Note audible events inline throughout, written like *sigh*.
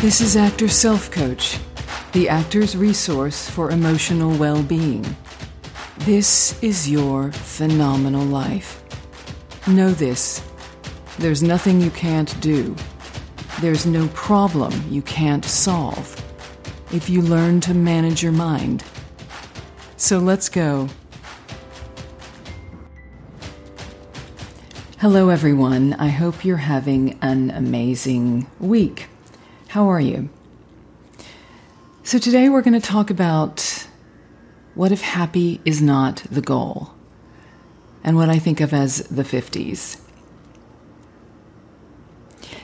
This is Actor Self Coach, the actor's resource for emotional well being. This is your phenomenal life. Know this there's nothing you can't do, there's no problem you can't solve if you learn to manage your mind. So let's go. Hello, everyone. I hope you're having an amazing week. How are you? So, today we're going to talk about what if happy is not the goal, and what I think of as the 50s.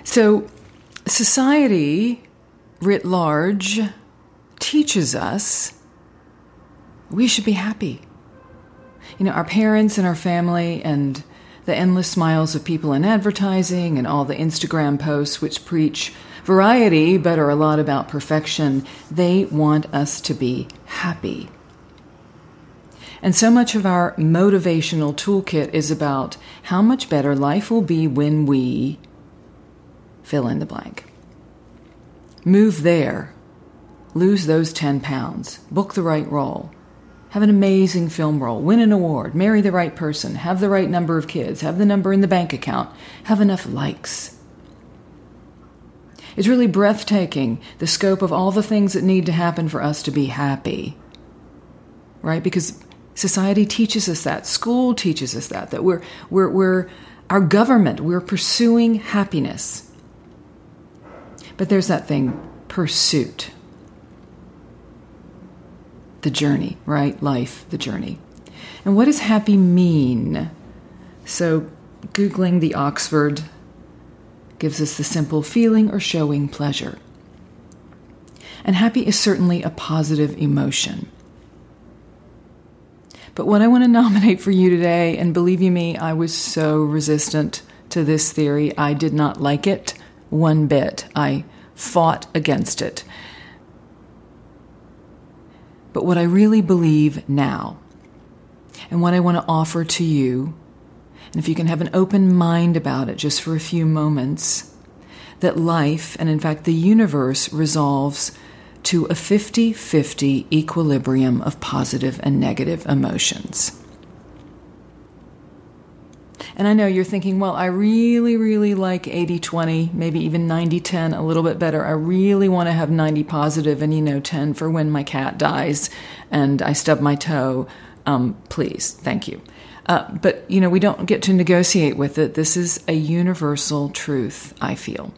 So, society writ large teaches us we should be happy. You know, our parents and our family and the endless smiles of people in advertising and all the Instagram posts which preach variety but are a lot about perfection, they want us to be happy. And so much of our motivational toolkit is about how much better life will be when we fill in the blank. Move there, lose those 10 pounds, book the right role, have an amazing film role, win an award, marry the right person, have the right number of kids, have the number in the bank account, have enough likes. It's really breathtaking the scope of all the things that need to happen for us to be happy. Right? Because society teaches us that, school teaches us that, that we're, we're, we're our government, we're pursuing happiness. But there's that thing, pursuit the journey, right? Life, the journey. And what does happy mean? So, Googling the Oxford gives us the simple feeling or showing pleasure. And happy is certainly a positive emotion. But what I want to *laughs* nominate for you today, and believe you me, I was so resistant to this theory. I did not like it one bit. I fought against it. But what I really believe now, and what I want to offer to you, and if you can have an open mind about it just for a few moments, that life, and in fact the universe, resolves to a 50 50 equilibrium of positive and negative emotions. And I know you're thinking, well, I really, really like 80 20, maybe even 90 10 a little bit better. I really want to have 90 positive and, you know, 10 for when my cat dies and I stub my toe. Um, please, thank you. Uh, but, you know, we don't get to negotiate with it. This is a universal truth, I feel.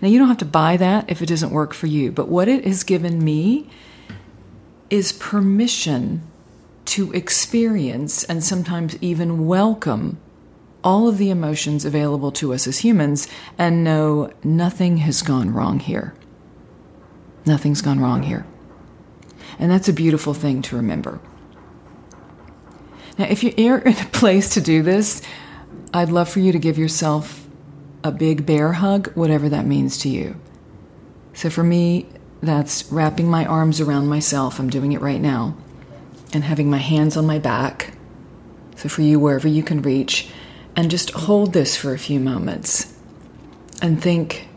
Now, you don't have to buy that if it doesn't work for you, but what it has given me is permission to experience and sometimes even welcome all of the emotions available to us as humans and know nothing has gone wrong here. Nothing's gone wrong here. And that's a beautiful thing to remember. Now, if you're in a place to do this, I'd love for you to give yourself a big bear hug, whatever that means to you. So for me, that's wrapping my arms around myself. I'm doing it right now and having my hands on my back. So, for you, wherever you can reach, and just hold this for a few moments and think,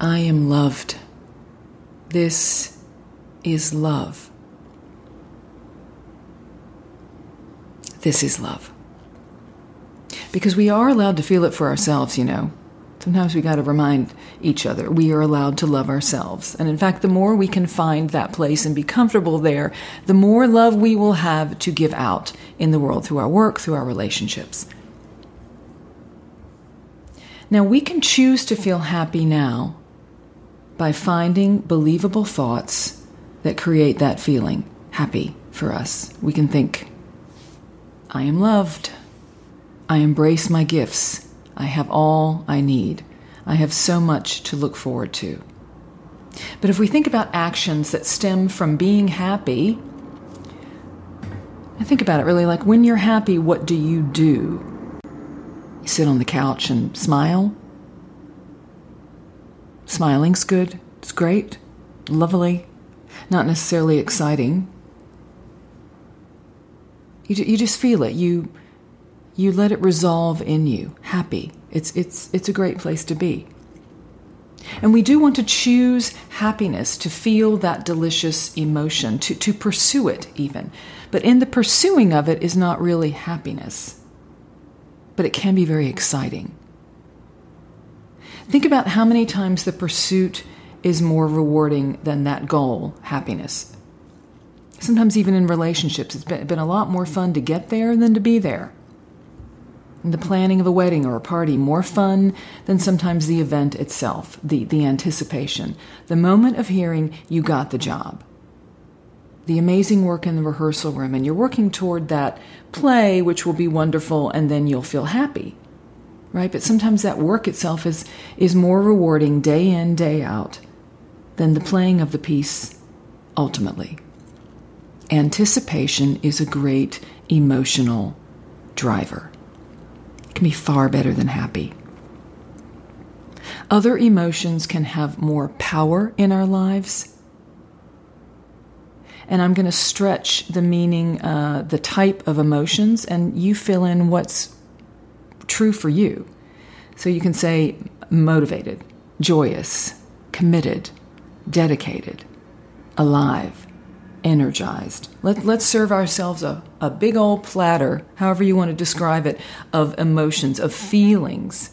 I am loved. This is love. This is love. Because we are allowed to feel it for ourselves, you know. Sometimes we got to remind each other we are allowed to love ourselves. And in fact, the more we can find that place and be comfortable there, the more love we will have to give out in the world through our work, through our relationships. Now, we can choose to feel happy now by finding believable thoughts that create that feeling happy for us. We can think, I am loved. I embrace my gifts. I have all I need. I have so much to look forward to. But if we think about actions that stem from being happy, I think about it really like when you're happy, what do you do? You sit on the couch and smile. Smiling's good, it's great, lovely, not necessarily exciting. You, you just feel it. You you let it resolve in you, happy. It's, it's, it's a great place to be. And we do want to choose happiness, to feel that delicious emotion, to, to pursue it even. But in the pursuing of it is not really happiness, but it can be very exciting. Think about how many times the pursuit is more rewarding than that goal, happiness. Sometimes, even in relationships, it's been, been a lot more fun to get there than to be there. And the planning of a wedding or a party more fun than sometimes the event itself, the, the anticipation, the moment of hearing you got the job, the amazing work in the rehearsal room, and you're working toward that play, which will be wonderful, and then you'll feel happy, right? But sometimes that work itself is, is more rewarding day in, day out than the playing of the piece ultimately. Anticipation is a great emotional driver It can be far better than happy. Other emotions can have more power in our lives. And I'm going to stretch the meaning, uh, the type of emotions, and you fill in what's true for you. So you can say motivated, joyous, committed, dedicated, alive, energized. Let, let's serve ourselves a, a big old platter, however you want to describe it, of emotions, of feelings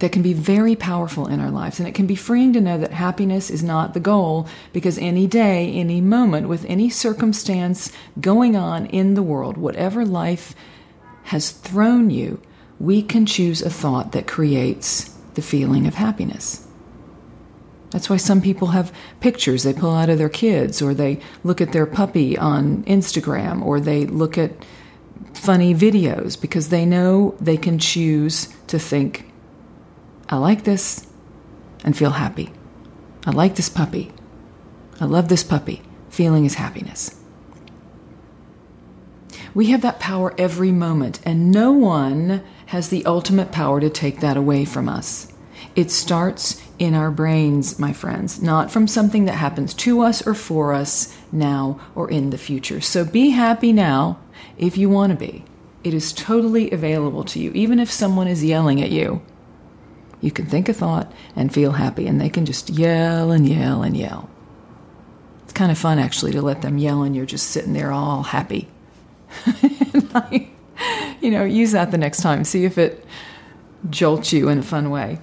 that can be very powerful in our lives. And it can be freeing to know that happiness is not the goal because any day, any moment, with any circumstance going on in the world, whatever life has thrown you, we can choose a thought that creates the feeling of happiness. That's why some people have pictures they pull out of their kids, or they look at their puppy on Instagram, or they look at funny videos because they know they can choose to think, I like this and feel happy. I like this puppy. I love this puppy. Feeling is happiness. We have that power every moment, and no one has the ultimate power to take that away from us. It starts in our brains, my friends, not from something that happens to us or for us now or in the future. So be happy now if you want to be. It is totally available to you, even if someone is yelling at you. You can think a thought and feel happy, and they can just yell and yell and yell. It's kind of fun, actually, to let them yell, and you're just sitting there all happy. *laughs* you know, use that the next time. See if it jolts you in a fun way.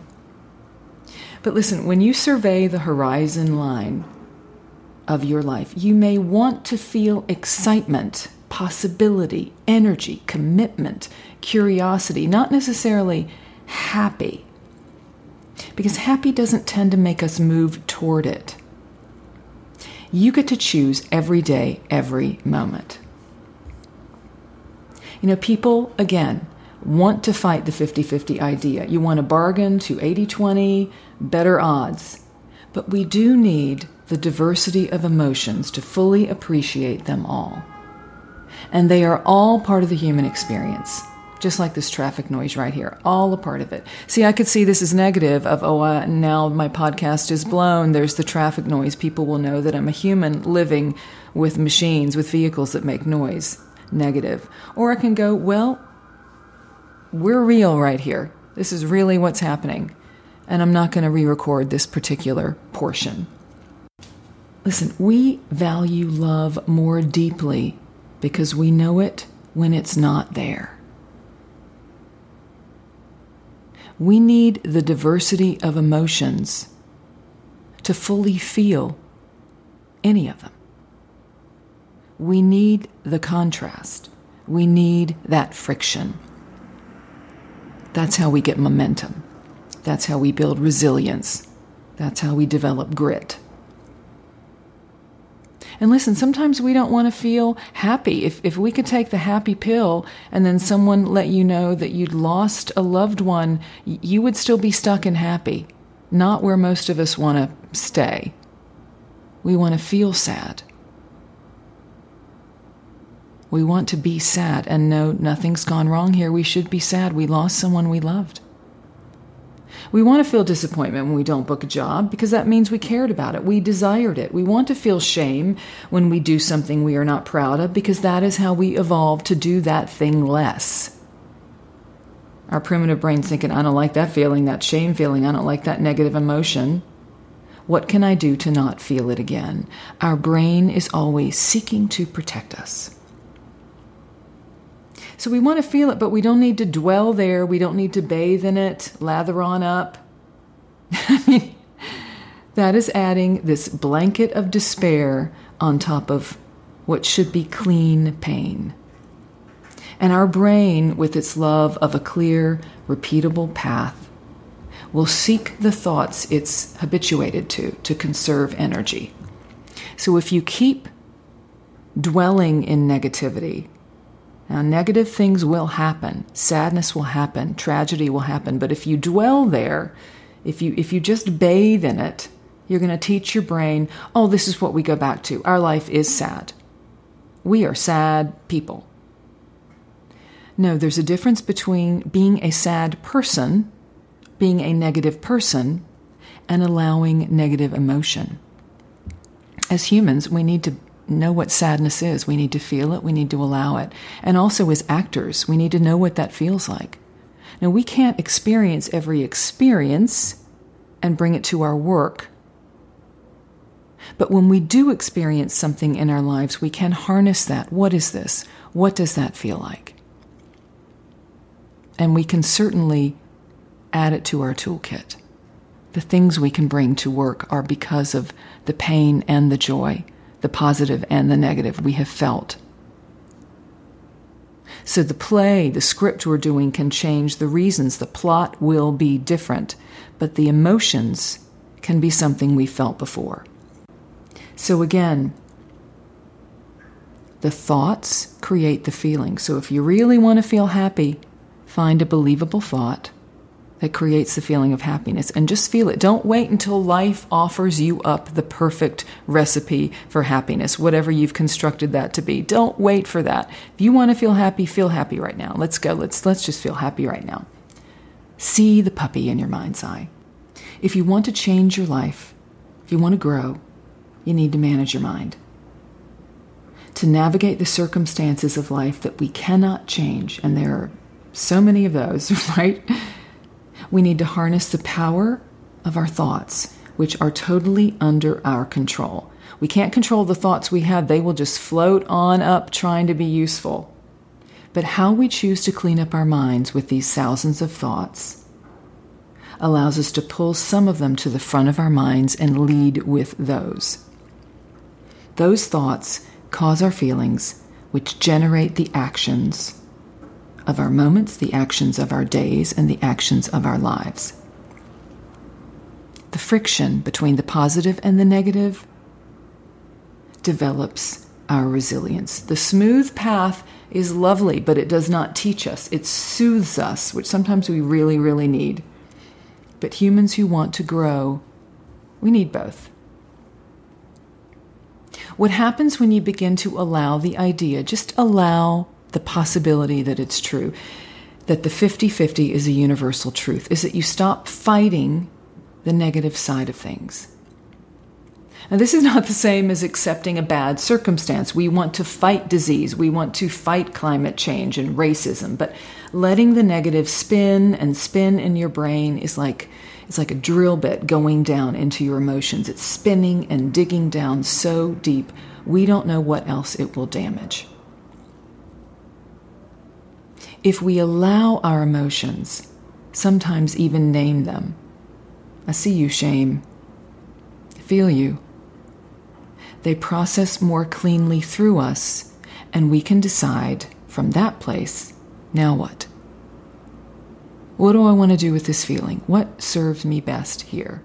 But listen, when you survey the horizon line of your life, you may want to feel excitement, possibility, energy, commitment, curiosity, not necessarily happy. Because happy doesn't tend to make us move toward it. You get to choose every day, every moment. You know, people, again, want to fight the 50 50 idea. You want a bargain to 80 20, better odds. But we do need the diversity of emotions to fully appreciate them all. And they are all part of the human experience, just like this traffic noise right here, all a part of it. See, I could see this as negative of, oh, uh, now my podcast is blown, there's the traffic noise. People will know that I'm a human living with machines, with vehicles that make noise. Negative. Or I can go, well, we're real right here. This is really what's happening. And I'm not going to re record this particular portion. Listen, we value love more deeply because we know it when it's not there. We need the diversity of emotions to fully feel any of them. We need the contrast. We need that friction. That's how we get momentum. That's how we build resilience. That's how we develop grit. And listen, sometimes we don't want to feel happy. If, if we could take the happy pill and then someone let you know that you'd lost a loved one, you would still be stuck in happy, not where most of us want to stay. We want to feel sad. We want to be sad and know nothing's gone wrong here. We should be sad. We lost someone we loved. We want to feel disappointment when we don't book a job because that means we cared about it. We desired it. We want to feel shame when we do something we are not proud of because that is how we evolve to do that thing less. Our primitive brain's thinking, I don't like that feeling, that shame feeling, I don't like that negative emotion. What can I do to not feel it again? Our brain is always seeking to protect us. So we want to feel it, but we don't need to dwell there. We don't need to bathe in it, lather on up. *laughs* That is adding this blanket of despair on top of what should be clean pain. And our brain, with its love of a clear, repeatable path, will seek the thoughts it's habituated to to conserve energy. So if you keep dwelling in negativity, now negative things will happen, sadness will happen, tragedy will happen, but if you dwell there, if you if you just bathe in it, you're going to teach your brain, "Oh, this is what we go back to. Our life is sad. We are sad people." No, there's a difference between being a sad person being a negative person and allowing negative emotion. As humans, we need to know what sadness is. We need to feel it. We need to allow it. And also, as actors, we need to know what that feels like. Now, we can't experience every experience and bring it to our work. But when we do experience something in our lives, we can harness that. What is this? What does that feel like? And we can certainly add it to our toolkit. The things we can bring to work are because of the pain and the joy, the positive and the negative we have felt. So the play, the script we're doing can change the reasons. The plot will be different, but the emotions can be something we felt before. So again, the thoughts create the feeling. So if you really want to feel happy, find a believable thought that creates the feeling of happiness and just feel it. Don't wait until life offers you up the perfect recipe for happiness, whatever you've constructed that to be. Don't wait for that. If you want to feel happy, feel happy right now. Let's go. Let's let's just feel happy right now. See the puppy in your mind's eye. If you want to change your life, if you want to grow, you need to manage your mind. To navigate the circumstances of life that we cannot change, and there are so many of those, *laughs* right? We need to harness the power of our thoughts, which are totally under our control. We can't control the thoughts we have, they will just float on up trying to be useful. But how we choose to clean up our minds with these thousands of thoughts allows us to pull some of them to the front of our minds and lead with those. Those thoughts cause our feelings, which generate the actions of our moments, the actions of our days, and the actions of our lives. The friction between the positive and the negative develops our resilience. The smooth path is lovely, but it does not teach us. It soothes us, which sometimes we really, really need. But humans who want to grow, we need both. What happens when you begin to allow the idea, just allow the possibility that it's true, that the 50 50 is a universal truth, is that you stop fighting the negative side of things. Now, this is not the same as accepting a bad circumstance. We want to fight disease, we want to fight climate change and racism, but letting the negative spin and spin in your brain is like it's like a drill bit going down into your emotions. It's spinning and digging down so deep, we don't know what else it will damage if we allow our emotions, sometimes even name them. I see you, shame. I feel you. They process more cleanly through us, and we can decide from that place now what? What do I want to do with this feeling? What serves me best here?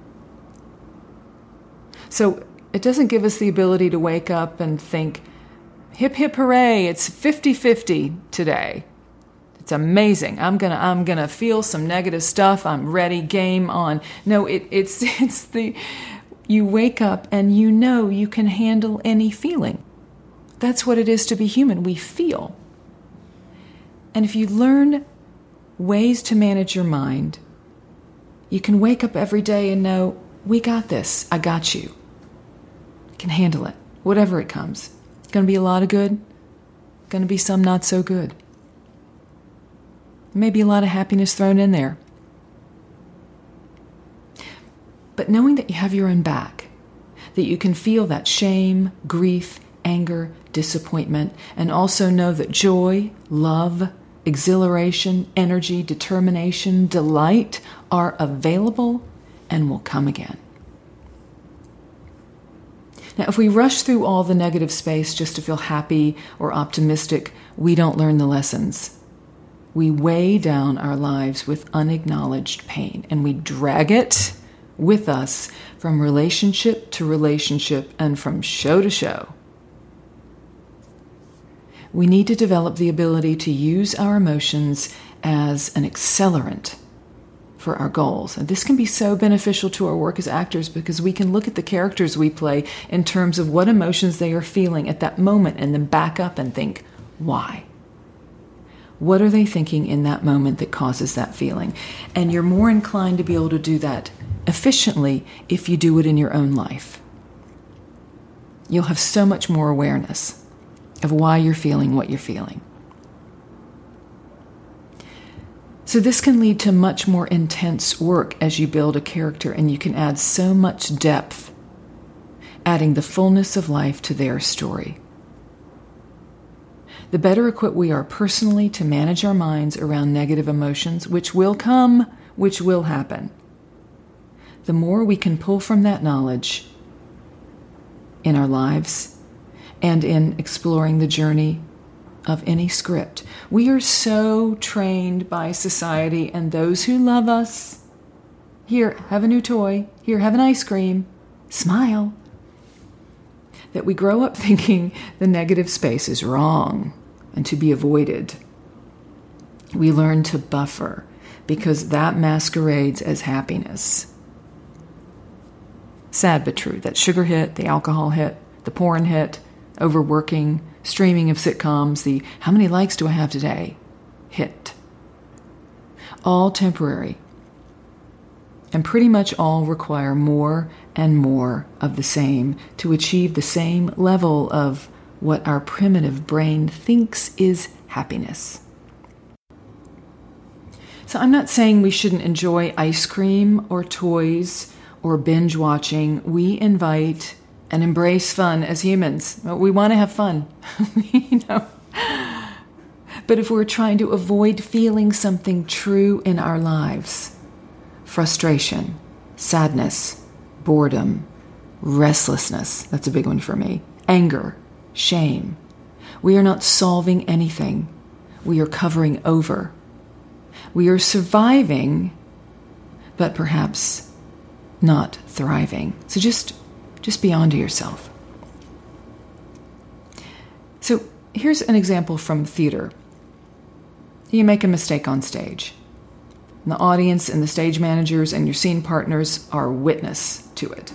So it doesn't give us the ability to wake up and think, hip hip hooray, it's 50 50 today. It's amazing. I'm gonna I'm gonna feel some negative stuff. I'm ready. Game on. No, it, it's *laughs* it's the you wake up and you know you can handle any feeling. That's what it is to be human. We feel. And if you learn ways to manage your mind, you can wake up every day and know, we got this. I got you. Can handle it. Whatever it comes. It's going to be a lot of good, going to be some not so good. Maybe a lot of happiness thrown in there. But knowing that you have your own back, that you can feel that shame, grief, anger, disappointment, and also know that joy, love, exhilaration, energy, determination, delight are available and will come again. Now, if we rush through all the negative space just to feel happy or optimistic, we don't learn the lessons. We weigh down our lives with unacknowledged pain and we drag it with us from relationship to relationship and from show to show. We need to develop the ability to use our emotions as an accelerant for our goals. And this can be so beneficial to our work as actors because we can look at the characters we play in terms of what emotions they are feeling at that moment and then back up and think, why? What are they thinking in that moment that causes that feeling? And you're more inclined to be able to do that efficiently if you do it in your own life. You'll have so much more awareness of why you're feeling what you're feeling. So, this can lead to much more intense work as you build a character, and you can add so much depth, adding the fullness of life to their story. The better equipped we are personally to manage our minds around negative emotions, which will come, which will happen, the more we can pull from that knowledge in our lives and in exploring the journey of any script. We are so trained by society and those who love us. Here, have a new toy. Here, have an ice cream. Smile. That we grow up *laughs* thinking the negative space is wrong and to be avoided. We learn to buffer because that masquerades as happiness. Sad but true. That sugar hit, the alcohol hit, the porn hit, overworking, streaming of sitcoms, the how many likes do I have today hit. All temporary. And pretty much all require more and more of the same to achieve the same level of what our primitive brain thinks is happiness. So, I'm not saying we shouldn't enjoy ice cream or toys or binge watching. We invite and embrace fun as humans. We want to have fun, *laughs* you know. But if we're trying to avoid feeling something true in our lives, frustration, sadness, boredom, restlessness, that's a big one for me, anger, shame, we are not solving anything. We are covering over. We are surviving, but perhaps not thriving. So just just be on to yourself. So here's an example from theater. You make a mistake on stage. And the audience and the stage managers and your scene partners are witness to it.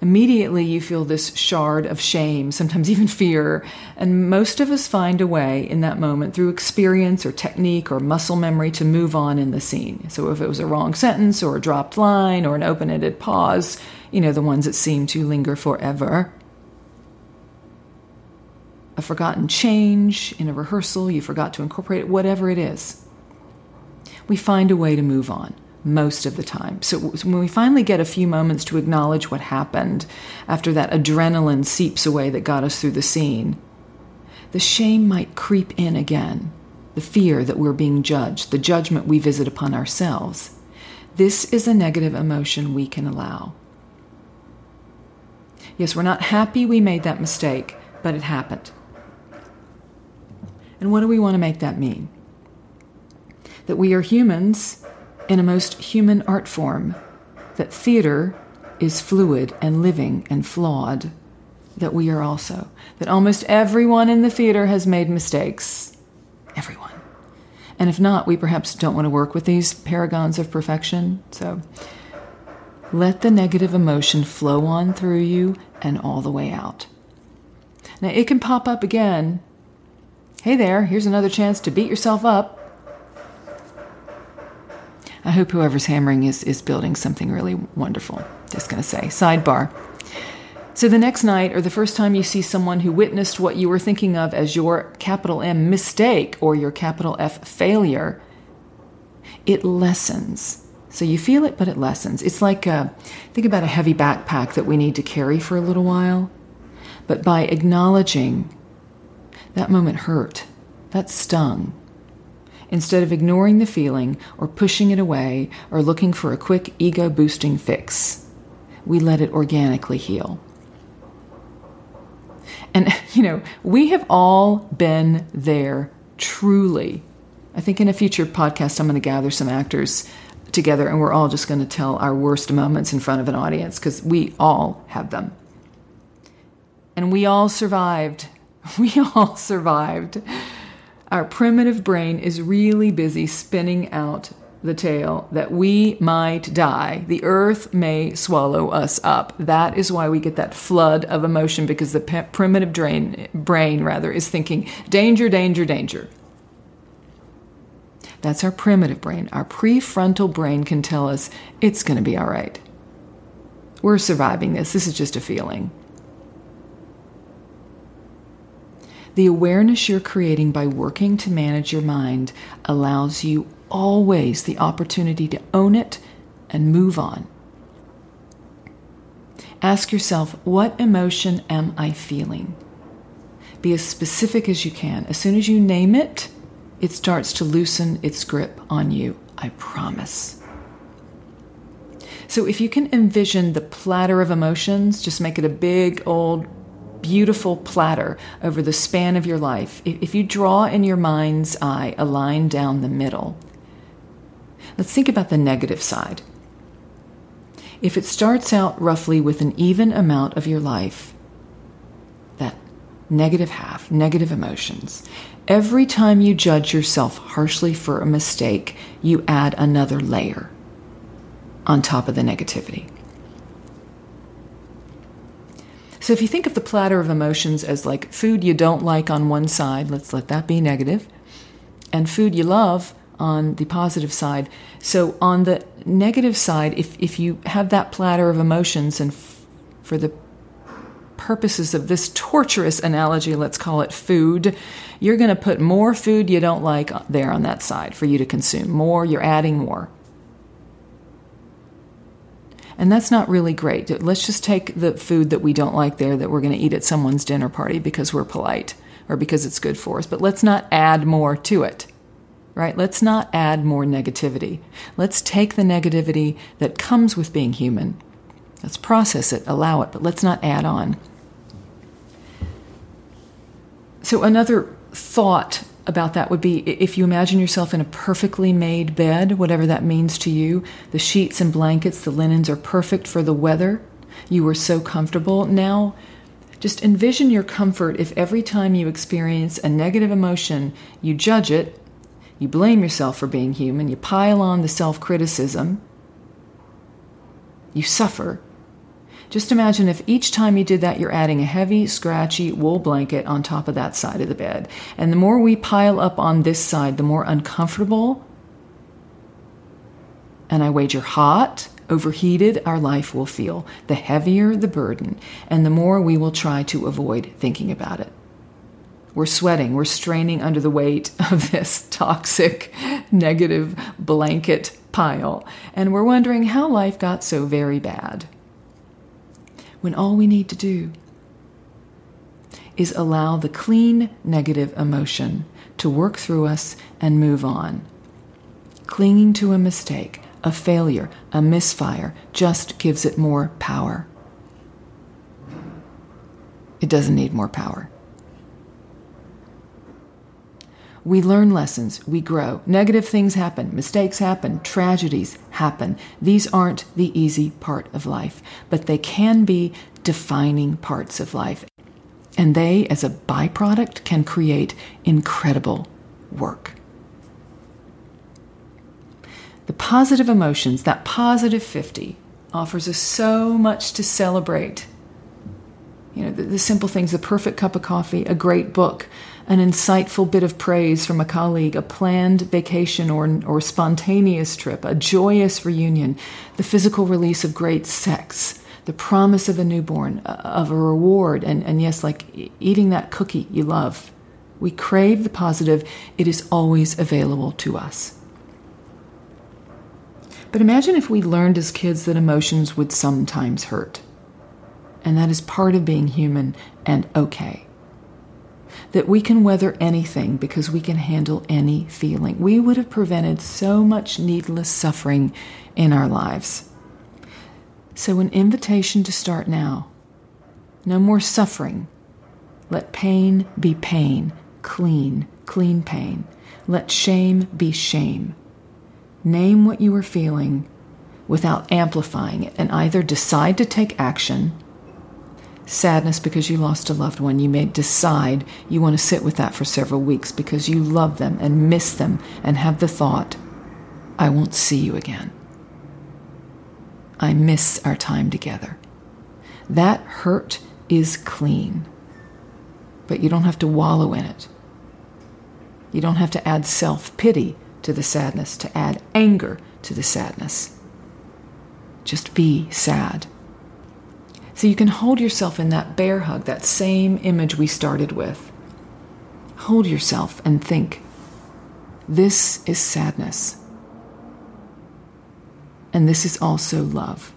Immediately, you feel this shard of shame, sometimes even fear, and most of us find a way in that moment through experience or technique or muscle memory to move on in the scene. So, if it was a wrong sentence or a dropped line or an open ended pause, you know, the ones that seem to linger forever. A forgotten change in a rehearsal, you forgot to incorporate it, whatever it is. We find a way to move on most of the time. So when we finally get a few moments to acknowledge what happened after that adrenaline seeps away that got us through the scene, the shame might creep in again, the fear that we're being judged, the judgment we visit upon ourselves. This is a negative emotion we can allow. Yes, we're not happy we made that mistake, but it happened. And what do we want to make that mean? That we are humans in a most human art form, that theater is fluid and living and flawed, that we are also. That almost everyone in the theater has made mistakes. Everyone. And if not, we perhaps don't want to work with these paragons of perfection. So let the negative emotion flow on through you and all the way out. Now, it can pop up again. Hey there, here's another chance to beat yourself up. I hope whoever's hammering is, is building something really wonderful. Just going to say. Sidebar. So, the next night, or the first time you see someone who witnessed what you were thinking of as your capital M mistake or your capital F failure, it lessens. So you feel it, but it lessens. It's like a, think about a heavy backpack that we need to carry for a little while. But by acknowledging that moment hurt, that stung, instead of ignoring the feeling or pushing it away or looking for a quick ego boosting fix, we let it organically heal. And, *laughs* you know, we have all been there truly. I think in a future podcast, I'm going to gather some actors together and we're all just going to tell our worst moments in front of an audience because we all have them. And we all survived. *laughs* We all survived. Our primitive brain is really busy spinning out the tale that we might die. The earth may swallow us up. That is why we get that flood of emotion because the pe- primitive drain, brain rather is thinking danger, danger, danger. That's our primitive brain. Our prefrontal brain can tell us it's going to be all right. We're surviving this. This is just a feeling. The awareness you're creating by working to manage your mind allows you always the opportunity to own it and move on. Ask yourself, what emotion am I feeling? Be as specific as you can. As soon as you name it, it starts to loosen its grip on you. I promise. So, if you can envision the platter of emotions, just make it a big, old, beautiful platter over the span of your life. If you draw in your mind's eye a line down the middle, let's think about the negative side. If it starts out roughly with an even amount of your life, that negative half, negative emotions, Every time you judge yourself harshly for a mistake, you add another layer on top of the negativity. So if you think of the platter of emotions as like food you don't like on one side, let's let that be negative, and food you love on the positive side. So on the negative side, if, if you have that platter of emotions and f- for the purposes of this torturous analogy, let's call it food, you're going to put more food you don't like uh, there on that side for you to consume. More, you're adding more. And that's not really great. Let's just take the food that we don't like there that we're going to eat at someone's dinner party because we're polite or because it's good for us, but let's not add more to it. Right? Let's not add more negativity. Let's take the negativity that comes with being human. Let's process it, allow it, but let's not add on. So, another thought about that would be if you imagine yourself in a perfectly made bed, whatever that means to you, the sheets and blankets, the linens are perfect for the weather. You are so comfortable. Now, just envision your comfort if every time you experience a negative emotion, you judge it, you blame yourself for being human, you pile on the self criticism, you suffer, just imagine if each time you did that, you're adding a heavy, scratchy wool blanket on top of that side of the bed. And the more we pile up on this side, the more uncomfortable, and I wager hot, overheated our life will feel, the heavier the burden, and the more we will try to avoid thinking about it. We're sweating, we're straining under the weight of this toxic, negative blanket pile, and we're wondering how life got so very bad when all we need to do is allow the clean negative emotion to work through us and move on. Clinging to a mistake, a failure, a misfire just gives it more power. It doesn't need more power. We learn lessons, we grow. Negative things happen, mistakes happen, tragedies happen. These aren't the easy part of life, but they can be defining parts of life. And they, as a byproduct, can create incredible work. The positive emotions, that positive 50, offers us so much to celebrate. You know, the, the simple things the perfect cup of coffee, a great book, an insightful bit of praise from a colleague, a planned vacation or, or spontaneous trip, a joyous reunion, the physical release of great sex, the promise of a newborn, of a reward, and, and yes, like eating that cookie you love. We crave the positive, it is always available to us. But imagine if we learned as kids that emotions would sometimes hurt. And that is part of being human and okay. That we can weather anything because we can handle any feeling. We would have prevented so much needless suffering in our lives. So, an invitation to start now. No more suffering. Let pain be pain, clean, clean pain. Let shame be shame. Name what you are feeling without amplifying it and either decide to take action. Sadness because you lost a loved one, you may decide you want to sit with that for several weeks because you love them and miss them and have the thought, I won't see you again. I miss our time together. That hurt is clean, but you don't have to wallow in it. You don't have to add self pity to the sadness, to add anger to the sadness. Just be sad. So you can hold yourself in that bear hug, that same image we started with. Hold yourself and think this is sadness. And this is also love.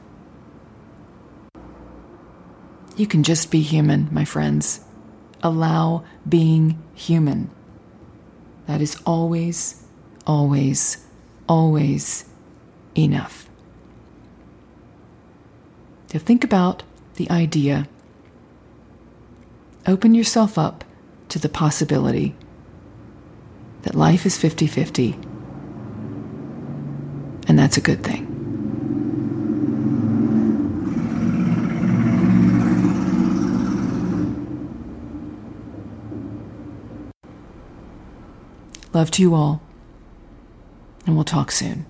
You can just be human, my friends. Allow being human. That is always, always, always enough. To think about the idea. Open yourself up to the possibility that life is 50 50, and that's a good thing. Love to you all, and we'll talk soon.